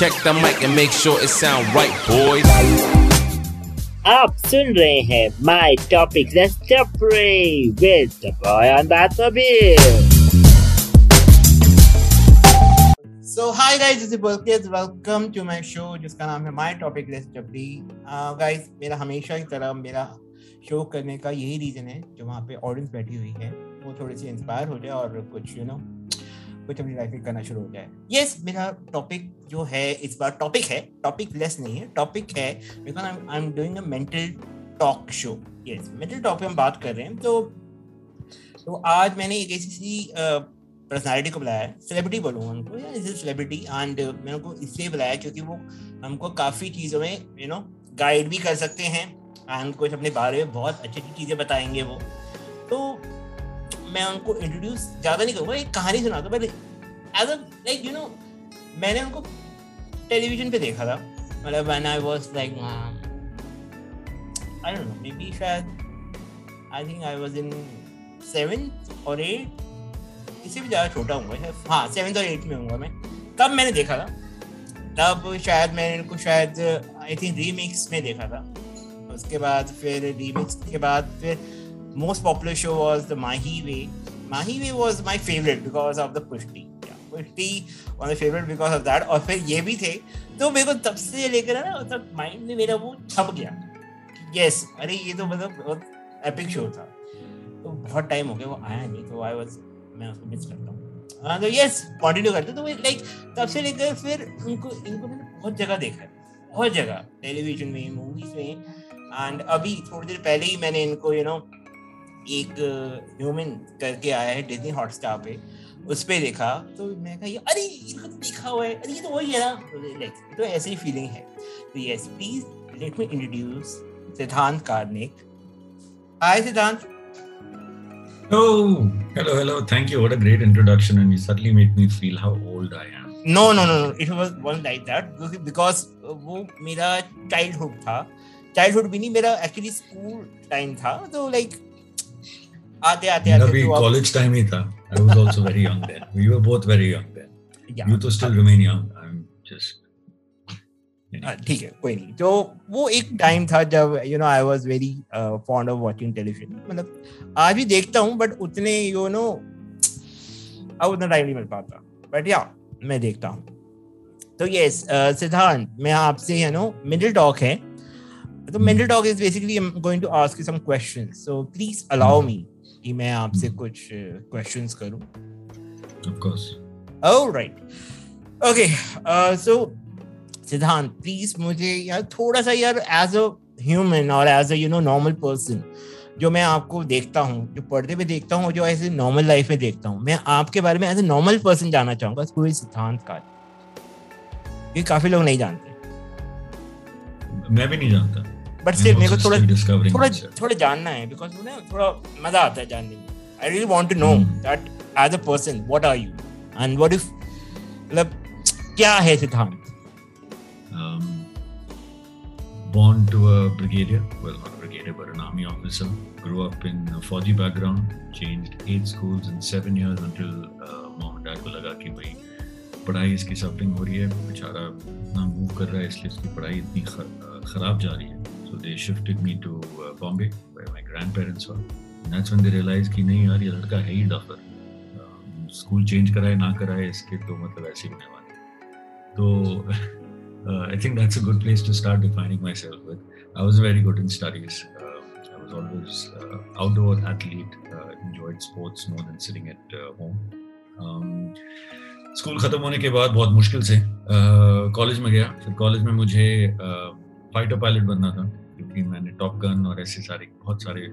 Check the mic and make sure it sound right, boys. आप सुन रहे हैं my topic let's tapri with the boy on that mobile so hi guys this is Balkis welcome to my show जिसका नाम है my topic let's tapri guys मेरा हमेशा की तरह मेरा शो करने का यही रीजन है जो वहाँ पे ऑडियंस बैठी हुई है। वो थोड़ी सी इंस्पायर हो जाए और कुछ यू you नो कुछ अपनी लाइफ में करना शुरू हो जाए। यस yes, मेरा टॉपिक जो है इस बार टॉपिक है टॉपिक लेस नहीं है टॉपिक है because I am doing a mental talk show yes mental talk पे हम बात कर रहे हैं तो तो आज मैंने एक ऐसी पर्सनालिटी को बुलाया है सेलिब्रिटी बोलूँगा उनको या इज़ सेलिब्रिटी एंड मैंने उनको इसलिए बुलाया क्योंकि वो हमको काफ़ी चीज़ों में यू नो गाइड भी कर सकते हैं एंड कुछ अपने बारे में बहुत अच्छी अच्छी चीज़ें बताएँगे वो। तो मैं उनको इंट्रोड्यूस ज़्यादा नहीं करूँगा, एक कहानी सुना दो पहले। As a like you know मैंने उनको टेलीविज़न पे देखा था। मतलब when I was like I don't know maybe शायद I think I was in seventh और एट इससे भी ज़्यादा छोटा हूँ हाँ सेवेंथ और एट में हूँ मैं। तब मैंने देखा था। तब शायद मैंने इनको शायद आई थिंक रीमिक्स में देखा था। उसके बाद फिर रीमिक्स के बाद फिर most popular show was the Mahi way Mahi way was my favourite because of the Pushti Pushti favourite because of that और फिर ये भी थे। तो मेरे को तब से लेकर है ना माइंड में मेरा वो छप गया। यस अरे ये तो मतलब बहुत एपिक शो था। तो बहुत टाइम हो गया, वो आया नहीं तो आई वाज मैं उसको मिस करता हूँ। हाँ तो यस कंटिन्यू करते तो लाइक तब से लेकर फिर उनको, इनको मैंने बहुत जगह देखा है। बहुत जगह। टेलीविज़न में मूवीज़ में। एंड अभी थोड़ी देर पहले ही मैंने इनको यू नो एक ह्यूमन करके आया है डिज्नी हॉटस्टार पे उस पर देखा तो मैं कहा अरे इनको तो देखा हुआ है अरे ये तो वही है ना लाइक तो ऐसी ही फीलिंग है तो yes please let me introduce Siddhant Karnik hi सिद्धांत Oh, hello, hello. Thank you. What a great introduction, and you suddenly made me feel how old I am. No, no, no, no. It was one like that because वो मेरा childhood था. Childhood भी नहीं मेरा actually school time था. तो like आते आते आते भी college time ही था. I was also very young then. We were both very young then. Yeah. You to still remain young. I'm just ठीक है कोई नहीं तो वो एक टाइम था जब you know I was very fond of watching television मतलब आज भी देखता हूँ बट उतने यू नो अब उतना टाइम नहीं मिल पाता बट या मैं देखता हूँ तो यस सिद्धांत मैं आपसे यू नो मिडिल टॉक है तो middle talk is basically I am going to ask you some questions so please allow me कि मैं आपसे कुछ क्वेश्चंस करूँ of course alright okay so Siddhant please मुझे यार थोड़ा सा यार एज अ ह्यूमन और as a you know normal person जो मैं आपको देखता हूँ जो पर्दे पे देखता हूँ जो ऐसे नॉर्मल लाइफ में देखता हूँ मैं आपके बारे में एज ए नॉर्मल पर्सन जानना चाहूँगा कोई सिद्धांत का। ये काफ़ी लोग नहीं जानते। मैं भी नहीं जानता। बट स्टिल मेरे को थोड़ा थोड़ा थोड़ा जानना है बिकॉज़ मुझे थोड़ा मज़ा आता है जानने में। I really want to know that as a person what are you and what if मतलब क्या है सिद्धांत? Um, born to a brigadier, well, not a brigadier, but an army officer. Grew up in a Fauji background, changed eight schools in seven years until uh, mom and dad को लगा कि भाई पढ़ाई इसकी सफरिंग हो रही है बेचारा इतना मूव कर रहा है इसलिए इसकी पढ़ाई इतनी खराब जा रही है। so they shifted me to uh, Bombay where my grandparents were. And that's when they कि नहीं यार ये लड़का है ही डॉक्टर स्कूल चेंज कराए ना कराए इसके तो मतलब ऐसे ही नहीं वाले तो I think that's a good place to start defining myself with I was very good in studies I was always outdoor athlete enjoyed sports more than sitting at home school ख़त्म होने के बाद बहुत मुश्किल से कॉलेज uh, में गया। फिर कॉलेज में मुझे फाइटर uh, पायलट बनना था। टॉप गन और ऐसे सारे बहुत सारे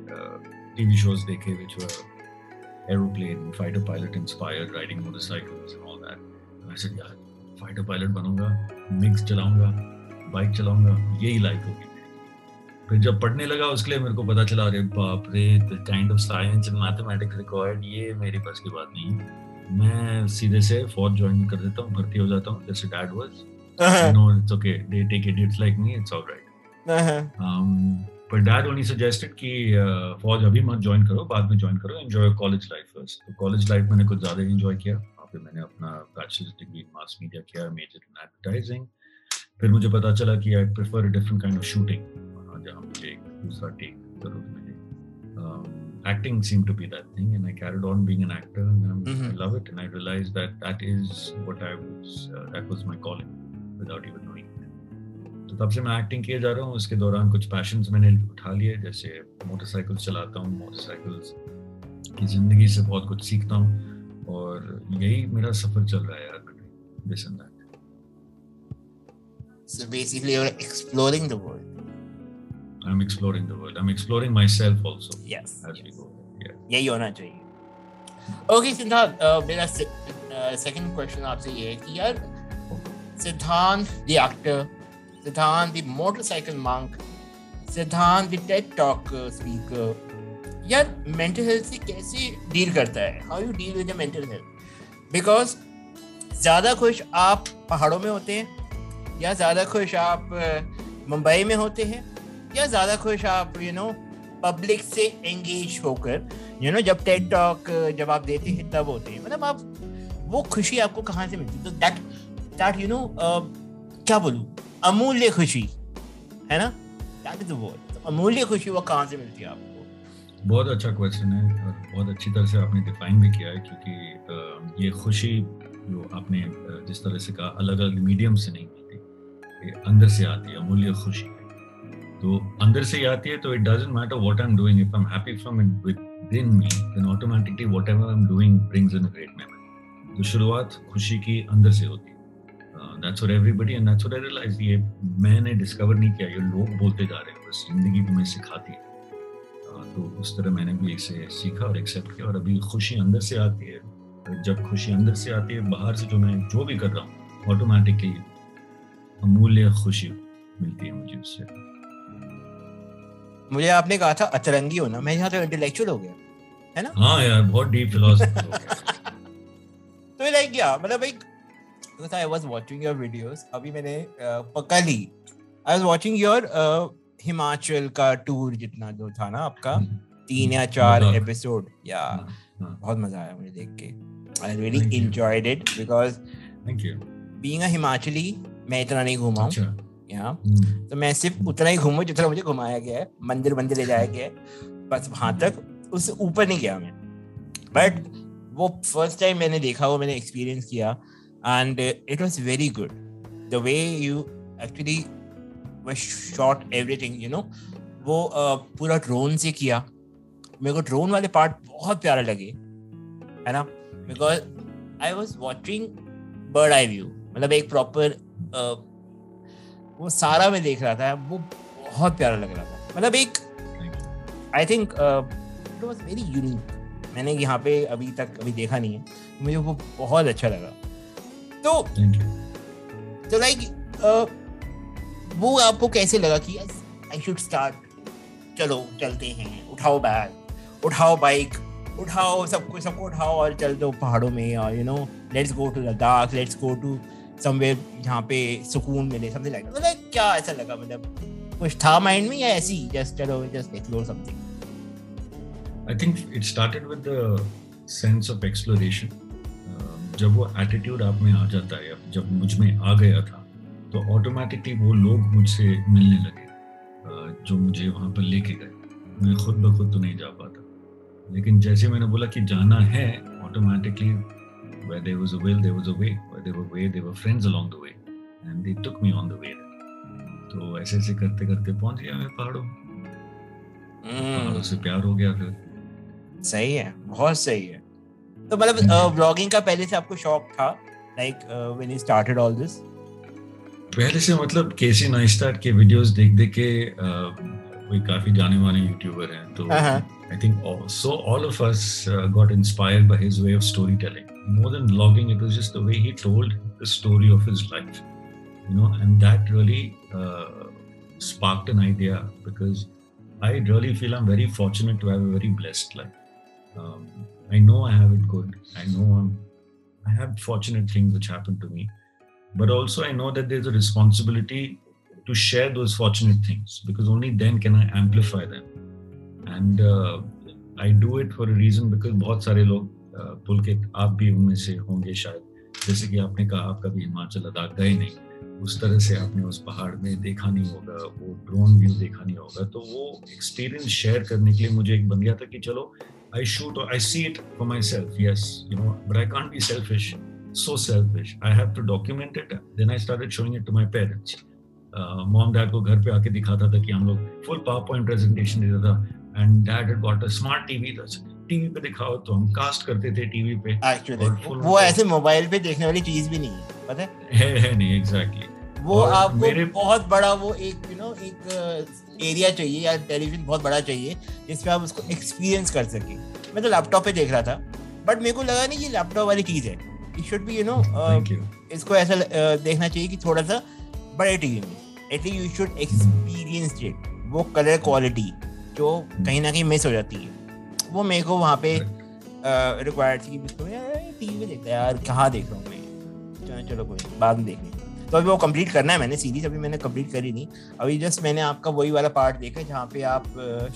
टीवी शोज़ देखे which were aeroplane fighter pilot inspired riding motorcycles and all that I said यार फाइटर पायलट बनूँगा मिक्स चलाऊँगा बाइक चलाऊँगा यही लाइफ होगी फिर जब पढ़ने लगा उसके लिए मेरे को पता चला अरे बाप रे the kind of science and mathematics required ये मेरे पास की बात नहीं मैं सीधे से फौज ज्वाइन कर देता हूँ भर्ती हो जाता हूँ जैसे dad was no it's okay they take idiots like me it's alright पर डैड ओनली सजेस्टेड कि फौज अभी मत ज्वाइन करो बाद में ज्वाइन करो एंजॉय कॉलेज लाइफ फ़र्स्ट तो कॉलेज लाइफ मैंने कुछ ज़्यादा एंजॉय किया। वहाँ पे मैंने अपना बैचलर्स डिग्री मास मीडिया किया मेजर इन एडवर्टाइजिंग फिर मुझे पता चला कि I prefer different kind of shooting जहाँ मुझे एक दूसरा टेक ज़रूर मिले। Acting seemed to be that thing and i carried on being an actor and I'm, i Mhm. love it and i realized that that is what i was uh, that was my calling तो तब से मैं acting किए जा रहा हूँ उसके दौरान कुछ पैशंस मैंने उठा लिए जैसे मोटरसाइकिल चलाता हूँ मोटरसाइकिल्स की ज़िंदगी से बहुत कुछ सीखता हूँ और यही मेरा सफ़र चल रहा है यार this and that So basically, you're exploring the world. I'm exploring the world. I'm exploring myself also Yes. as yes. we go. Yeah. Yeah, यही होना चाहिए ओके सिद्धार्थ अ, मेरा सेकंड क्वेश्चन आपसे ये है कि यार Siddhant the actor Siddhant the motorcycle monk Siddhant the TED talk speaker यार मेंटल हेल्थ से कैसे डील करता है? How you deal with mental health because ज़्यादा खुश आप पहाड़ों में होते हैं, या ज़्यादा खुश आप मुंबई में होते हैं, या ज़्यादा खुश आप यू नो पब्लिक से एंगेज होकर यू नो जब टेड टॉक जब आप देते हैं, तब होते हैं। मतलब आप, वो खुशी आपको कहाँ से मिलती है? तो दैट दैट यू नो क्या बोलूँ? अमूल्य खुशी, है ना? दैट इज़ वर्ड अमूल्य खुशी वो कहाँ से मिलती है आपको? बहुत अच्छा क्वेश्चन है और बहुत अच्छी तरह से आपने डिफाइन भी किया है क्योंकि ये खुशी जो आपने जिस तरह से कहा अलग अलग मीडियम से नहीं मिलती। ये अंदर से आती है, अमूल्य खुशी। तो अंदर से ही आती है तो it doesn't matter what I am doing if I am happy from within me then automatically whatever I am doing brings in great memory तो शुरुआत खुशी की अंदर से होती है। That's for everybody and that's what I realize ये मैंने डिस्कवर नहीं किया ये लोग बोलते जा रहे हैं बस ज़िंदगी तुम्हें सिखाती है। तो उस तरह मैंने भी इसे सीखा और एक्सेप्ट किया और अभी खुशी अंदर से आती है। जब खुशी अंदर से आती है बाहर से जो मैं जो भी कर रहा हूँ ऑटोमेटिकली अमूल्य खुशी मिलती है मुझे उससे। मुझे आपने कहा था अतरंगी होना। मैं यहाँ तो इंटेलेक्चुअल हो गया है ना? हाँ यार बहुत डीप फिलोसफी तो लाइक क्या मतलब एक because I was watching your videos. अभी मैंने पकड़ ली। I was watching your uh, Himachal का टूर जितना जो था ना आपका तीन या चार लद्दाख। एपिसोड या हाँ, हाँ। बहुत मज़ा आया मुझे देख के। I really Thank you. enjoyed it because thank you being a Himachali मैं इतना नहीं घूमा हूँ। अच्छा। यहाँ हम्म, तो मैं सिर्फ़ उतना ही घूमू जितना मुझे घुमाया गया है। मंदिर मंदिर ले जाया गया है। बस वहाँ तक। उससे ऊपर नहीं गया मैं। बट वो फ़र्स्ट टाइम मैंने देखा वो मैंने एक्सपीरियंस किया। And it was very good the way you actually shot everything you know वो uh, पूरा ड्रोन से किया। मेरे को ड्रोन वाले पार्ट बहुत प्यारा लगे। है ना? Because I was watching bird eye view मतलब एक प्रॉपर वो सारा मैं देख रहा था। वो बहुत प्यारा लग रहा था। मतलब एक you. I think it was very unique मैंने यहाँ पे अभी तक अभी देखा नहीं है। मुझे वो बहुत अच्छा लगा। तो तो लाइक वो आपको कैसे लगा कि आई शुड स्टार्ट चलो चलते हैं। उठाओ बैग उठाओ बाइक उठाओ सबको सबको उठाओ और चल दो पहाड़ों में और you know let's go to Ladakh let's go to somewhere जहाँ पे सुकून मिले समथिंग लाइक मतलब क्या ऐसा लगा? मतलब कुछ था माइंड में या ऐसी? जस्ट चलो just explore something I think it started with the sense of exploration. जब वो एटीट्यूड आप में आ जाता है जब मुझमें आ गया था तो ऑटोमेटिकली वो लोग मुझसे मिलने लगे जो मुझे वहाँ पर लेके गए। मैं खुद ब खुद तो नहीं जा पाता। लेकिन जैसे मैंने बोला कि जाना है automatically where there was a will there was a way where there were way there were friends along the way and they took me on the way. तो ऐसे ऐसे करते करते पहुँच गया मैं पहाड़ों पहाड़ों से प्यार हो गया फिर। सही है बहुत सही है। तो मतलब ब्लॉगिंग का पहले से आपको शौक था? Like when you started all this पहले से मतलब केसी नाइस्टार्ट के वीडियोस देख देख के अ, कोई काफ़ी जाने माने यूट्यूबर हैं तो. I think so all of us got inspired by his way of story telling more than blogging it was just the way he told the story of his life know and that really uh, sparked an idea because i really feel i'm very fortunate to have a very blessed life. Um, i know i have it good i know i'm i have fortunate things which happen to me but also i know that there's a responsibility to share those fortunate things because only then can i amplify them and uh, i do it for a reason because बहुत सारे लोग uh, पुलकित आप भी उनमें से होंगे शायद जैसे कि आपने कहा आप कभी हिमाचल लद्दाख गए नहीं उस तरह से आपने उस पहाड़ में देखा नहीं होगा वो ड्रोन व्यू देखा नहीं होगा तो वो एक्सपीरियंस शेयर करने के लिए मुझे एक बन गया था कि चलो I shoot I see it for myself yes you know but I can't be selfish so selfish I have to document it then I started showing it to my parents mom dad को घर पे आके दिखाता था कि हम लोग full power point presentation देता था and dad had got a smart TV TV पे दिखाओ तो हम कास्ट करते थे टीवी पे एक्चुअली वो ऐसे मोबाइल पे देखने वाली चीज़ भी नहीं है पता है? है है नहीं एग्जैक्टली वो आपको मेरे- बहुत बड़ा वो एक यू नो एक एरिया चाहिए या टेलीविज़न बहुत बड़ा चाहिए जिसमें आप उसको एक्सपीरियंस कर सके। मैं तो लैपटॉप पे देख रहा था बट मेरे को लगा नहीं ये लैपटॉप वाली चीज़ है। It should be you know इसको ऐसा uh, देखना चाहिए कि थोड़ा सा बड़े टीवी में। At least you should experience it वो कलर क्वालिटी जो कहीं ना कहीं मिस हो जाती है। वो मेरे को वहाँ पे रिक्वायर्ड थी बिल्कुल यार टीवी में देखता है यार कहाँ देख रहा हूँ मैं? चलो चलो कोई बाद में देखेंगे। तो अभी वो कंप्लीट करना है मैंने सीरीज़ अभी मैंने कंप्लीट करी नहीं। अभी जस्ट मैंने आपका वही वाला पार्ट देखा है जहाँ पे आप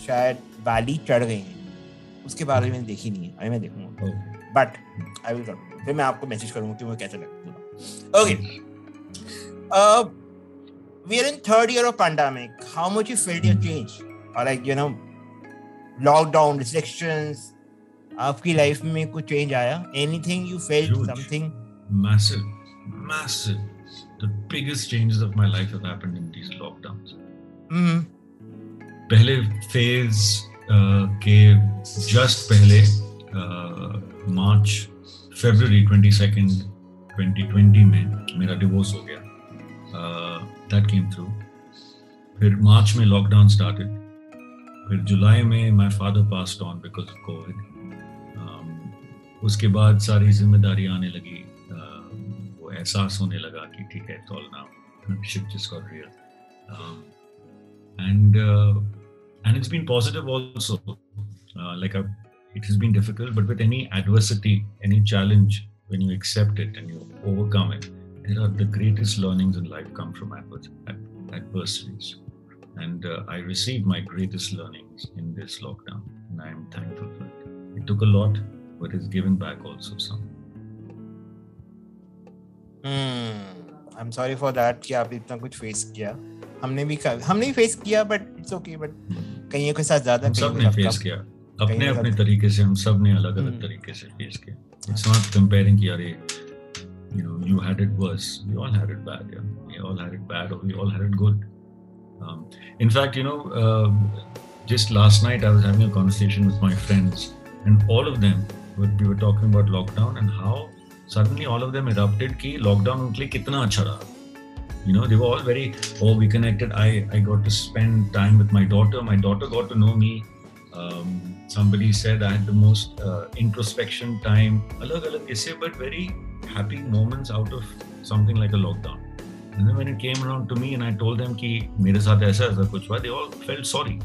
शायद वैली चढ़ गए हैं। उसके बारे में मैंने देखी नहीं है अभी मैं देखूँगा। बट आई विल फिर मैं आपको मैसेज करूँगा कि मुझे कैसा लगा। Okay we are in third year of pandemic. How much you felt your change? Or like you know lockdown restrictions आपकी लाइफ में कुछ चेंज आया? Anything you felt Huge. Something massive, massive. The biggest changes of my life have happened in these lockdowns. Hmm पहले phase के just पहले March फरवरी twenty second twenty twenty में मेरा डिवोर्स हो गया। दैट केम थ्रू फिर मार्च में लॉकडाउन स्टार्टेड फिर जुलाई में my father passed on because of Covid उसके बाद सारी ज़िम्मेदारी आने लगी। uh, वो एहसास होने लगा कि ठीक है it's all now ship just got real and uh, and it's been positive also uh, like i it has been difficult but with any adversity any challenge when you accept it and you overcome it there are the greatest learnings in life come from advers- ad- adversities and uh, i received my greatest learnings in this lockdown and i am thankful for it it took a lot but it's given back also some I am sorry for that कि आप इतना कुछ face किया हमने भी कर- हमने भी फेस किया बट इट्स ओके बट कईयों के साथ ज़्यादा सबने फेस किया अपने अपने तरीके से हम सबने अलग अलग हम्म। तरीके से फेस किया इट्स नॉट कंपेयरिंग कि अरे you know you had it worse we all had it bad yeah we all had it bad or we all had it good um, in fact you know um, just last night i was having a conversation with my friends and all of them we we were talking about lockdown and how suddenly all of them erupted ki lockdown unke liye kitna acha raha you know they were all very oh we connected i i got to spend time with my daughter my daughter got to know me um, somebody said i had the most uh, introspection time alag alag isse but very happy moments out of something like a lockdown and then when it came around to me and I told them ki mere saath aisa aisa kuch hua, they all felt sorry.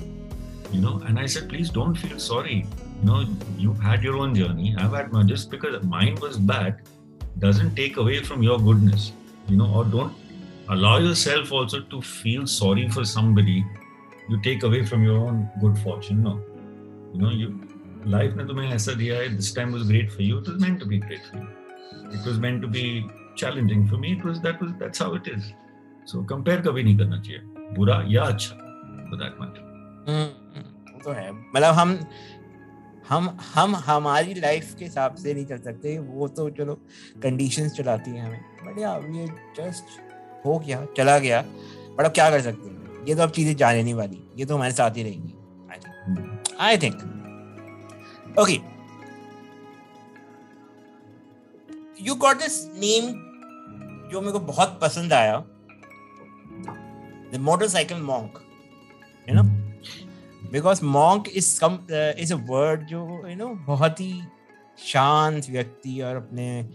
You know, and I said, please don't feel sorry. You know, you've had your own journey. I've had my Just because mine was bad doesn't take away from your goodness you know or don't allow yourself also to feel sorry for somebody you take away from your own good fortune no you know you life ने तुम्हें ऐसा दिया है this time was great for you it was meant to be great for you it was meant to be challenging for me it was that was that's how it is so compare कभी नहीं करना चाहिए बुरा या अच्छा for that matter हम्म, वो तो है मतलब हम हम हम हमारी लाइफ के हिसाब से नहीं चल सकते। वो तो चलो कंडीशंस चलाती हैं हमें। बट या ये जस्ट हो गया, चला गया। बट अब क्या कर सकते हैं? ये तो अब चीज़ें जाने नहीं वाली। ये तो हमारे साथ ही रहेंगी I think okay you got this name जो मेरे को बहुत पसंद आया। The motorcycle monk you know because monk is some is a word जो यू नो बहुत ही शांत व्यक्ति और अपने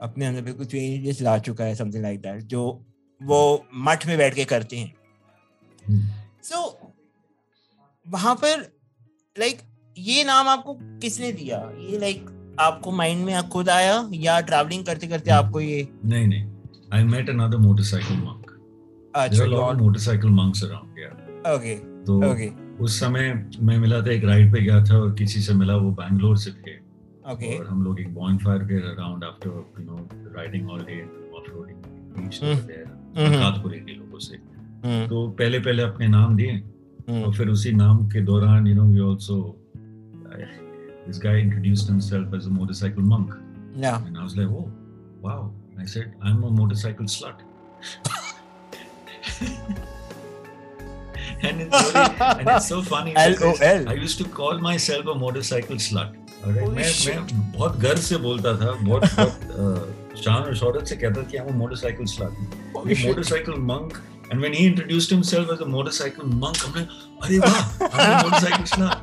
अपने अंदर बिल्कुल चेंजेस ला चुका है समथिंग लाइक दैट जो वो मठ में बैठ के करते हैं। Hmm. सो वहाँ पर लाइक like, ये नाम आपको किसने दिया? ये लाइक like, आपको माइंड में खुद आया या ट्रैवलिंग करते करते आपको ये? नहीं नहीं. I met another motorcycle monk. there अच्छा motorcycle monks around here. Okay okay उस समय मैं मिला था एक राइड पे गया था और किसी से मिला वो बैंगलोर से थे। ओके और हम लोग एक बॉन फायर के around after you know riding all day off roading Hmm. लोगों से। हम्म, तो पहले पहले अपने नाम दिए हम्म, और फिर उसी नाम के दौरान you know we also this guy introduced himself as a motorcycle monk. Yeah. and I was like oh wow. I said I'm a motorcycle slut. and it's really, and it's so funny because LOL. I used to call myself a motorcycle slut alright? Holy मैं shit. मैं बहुत गर्व से बोलता था बहुत बहुत अ, शान और शौरत से कहता था कि I'm a motorcycle slut Holy shit. motorcycle monk and when he introduced himself as a motorcycle monk I'm like अरे वाह I'm a motorcycle slut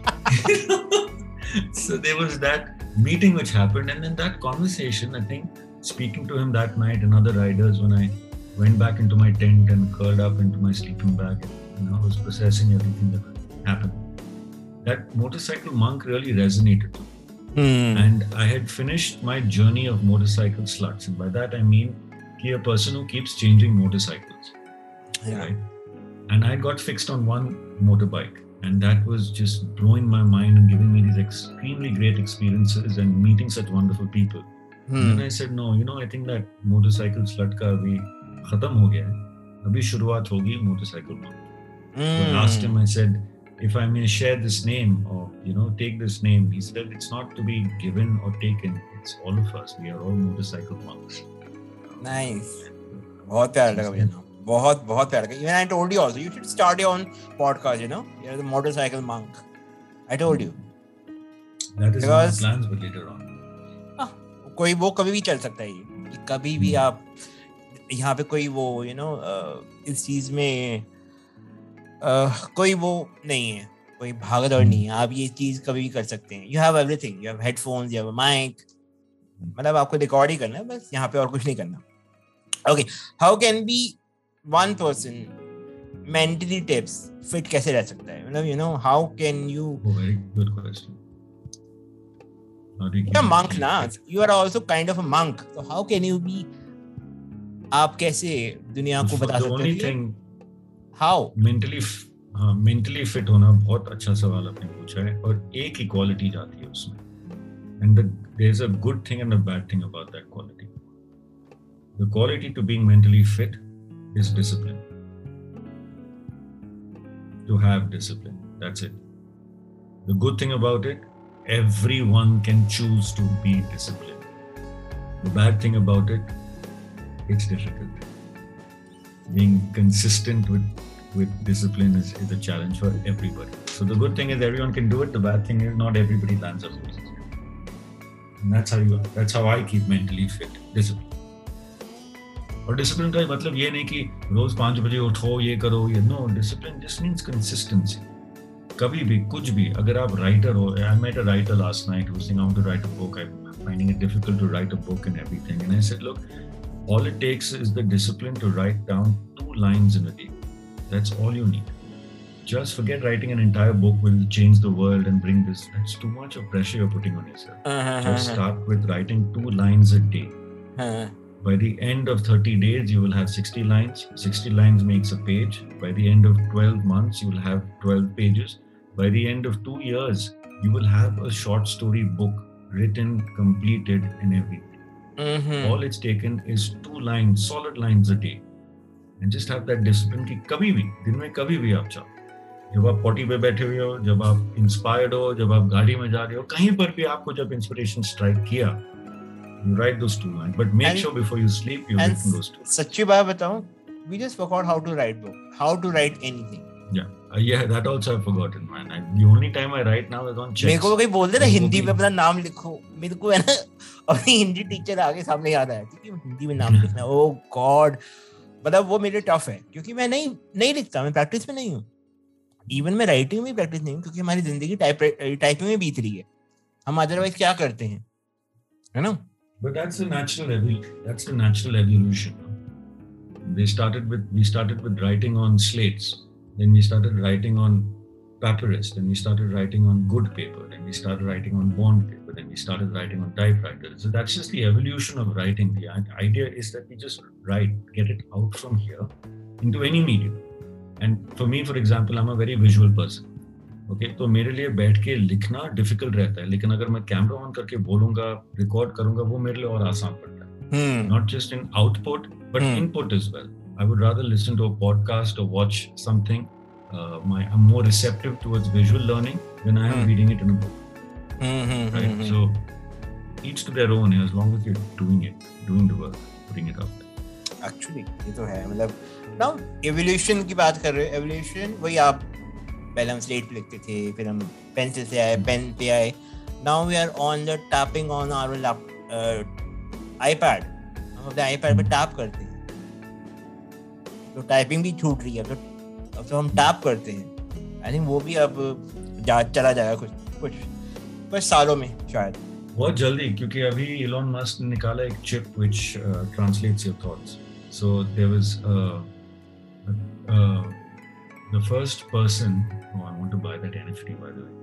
so there was that meeting which happened and then that conversation I think speaking to him that night and other riders when I went back into my tent and curled up into my sleeping bag you know, who's processing everything that happened. That motorcycle monk really resonated. Mm. And I had finished my journey of motorcycle sluts, and by that I mean a person who keeps changing motorcycles. Yeah. Right? And I got fixed on one motorbike, and that was just blowing my mind and giving me these extremely great experiences and meeting such wonderful people. Hmm. And I said, no, you know, I think that motorcycle slut ka abhi khatam ho gaya. Abhi shuruaat hogi motorcycle monk. So I asked him, I said, if I may share this name or you know take this name, he said it's not to be given or taken. It's all of us. We are all motorcycle monks. Nice. बहुत प्यारा लगा मुझे नाम बहुत बहुत प्यारा लगा even I told you also you should start your own podcast you know you're the motorcycle monk I told you That is in Because- my plans, but later on. कोई वो कभी भी चल सकता है ये कि कभी भी आप यहाँ पे कोई वो यू नो इस चीज में कोई वो नहीं है कोई भागदौड़ नहीं है। आप ये चीज़ कभी भी कर सकते हैं। You have everything you have headphones you have mic मतलब आपको रिकॉर्ड ही करना है बस यहाँ पे और कुछ नहीं करना। Okay how can be one person mentally tips fit कैसे रह सकता है? मतलब you know how can you do you keep You're a monk? ना? you are also kind of a monk. So how can you be? आप कैसे दुनिया को बता सकते हैं? हाउ मेंटली मेंटली फिट होना बहुत अच्छा सवाल आपने पूछा है और एक ही क्वालिटी जाती है उसमें। And there is a good thing and a bad thing about that quality the quality to being mentally fit is discipline to have discipline that's it the good thing about it everyone can choose to be discipline the bad thing about it it's difficult being consistent with with discipline is, is a challenge for everybody. So the good thing is everyone can do it. The bad thing is not everybody lands up with it. And that's how you that's how I keep mentally fit. Discipline. और discipline का मतलब ये नहीं कि रोज पाँच बजे उठो ये करो ये no discipline just means consistency कभी भी कुछ भी अगर आप राइटर हो I met a writer last night who saying I want to write a book I finding it difficult to write a book and everything and I said look all it takes is the discipline to write down two lines in a day. That's all you need. Just forget writing an entire book will change the world and bring this. That's too much of pressure you're putting on yourself. Uh-huh. Just start with writing two lines a day. Uh-huh. By the end of 30 days you will have 60 lines. 60 lines makes a page. By the end of 12 months you will have 12 pages. By the end of 2 years you will have a short story book written completed and everything all it's taken is two lines solid lines a day and just have that discipline कि कभी भी दिन में कभी भी आप चाहो जब आप पॉटी पे बैठे हुए हो जब आप इंस्पायर्ड हो जब आप गाड़ी में जा रहे हो कहीं पर भी आपको जब इंस्पिरेशन स्ट्राइक किया you write those two lines but make And- sure before you sleep you've and written those two सच्ची बात बताऊँ we just forgot how to write book how to write anything yeah uh, yeah that also I've forgotten man I, the only time I write now is on checks मेरे को कोई बोल दे ना वो हिंदी में अपना नाम लिखो मेरे को है ना अपनी हिंदी टीचर आगे सामने याद आया है हिंदी में नाम लिखना ओ गॉड मतलब वो मेरे टफ है क्योंकि मैं नहीं नहीं लिखता मैं प्रैक्टिस में नहीं हूँ इवन मैं राइटिंग में प्रैक्टिस नहीं हूँ क्योंकि हमारी ज़िंदगी टाइप टाइपिंग में बीत रही है हम अदरवाइज़ क्या करते हैं है ना But that's the natural that's the natural evolution. They started with we started with writing on slates, then we started writing on papyrus, then we started writing on good paper, then we started writing on bond paper, then we started writing on typewriters. So that's just the evolution of writing. The i- idea is that we just write, get it out from here into any medium. And for me, for example, I'm a very visual person. Okay तो मेरे लिए बैठ के लिखना difficult रहता है लेकिन अगर मैं कैमरा ऑन करके बोलूंगा रिकॉर्ड करूंगा वो मेरे लिए और आसान पड़ता है hmm not just in output but Hmm. Input is well I would rather listen to a podcast or watch something. Uh, my I'm more receptive towards visual learning than I am Hmm. reading it in a book. Hmm hmm Right? Hmm So each to their own. As long as you're doing it, doing the work, putting it out there. Actually ये तो है मतलब now evolution की बात कर रहे हो evolution वही आप पहले हम स्लेट पे लिखते थे फिर हम पेंसिल से आए पेन पे आए now we are on the tapping on our iPad हम अपने आईपैड पे टैप करते हैं तो टाइपिंग भी छूट रही है तो अब तो हम टैप करते हैं आई थिंक वो भी अब जा चला जाएगा कुछ कुछ कुछ सालों में शायद बहुत जल्दी क्योंकि अभी इलॉन मस्क ने निकाला एक chip uh, your thoughts. So there was uh, uh, the first person. Oh, I want to buy that NFT by the way.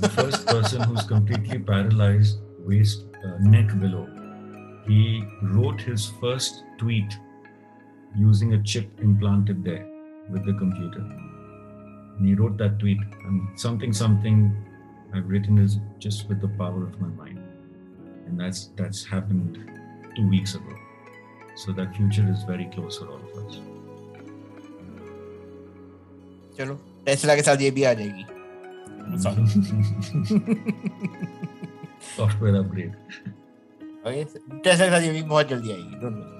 The first person who's completely paralyzed, waist, uh, neck below. He wrote his first tweet using a chip implanted there with the computer. And he wrote that tweet and something something I've written is just with the power of my mind, and that's that's happened two weeks ago. So that future is very close for all of us. चलो Tesla के साथ ये भी आ जाएगी Software upgrade. Tesla के साथ ये भी बहुत जल्दी आएगी डोंट वरी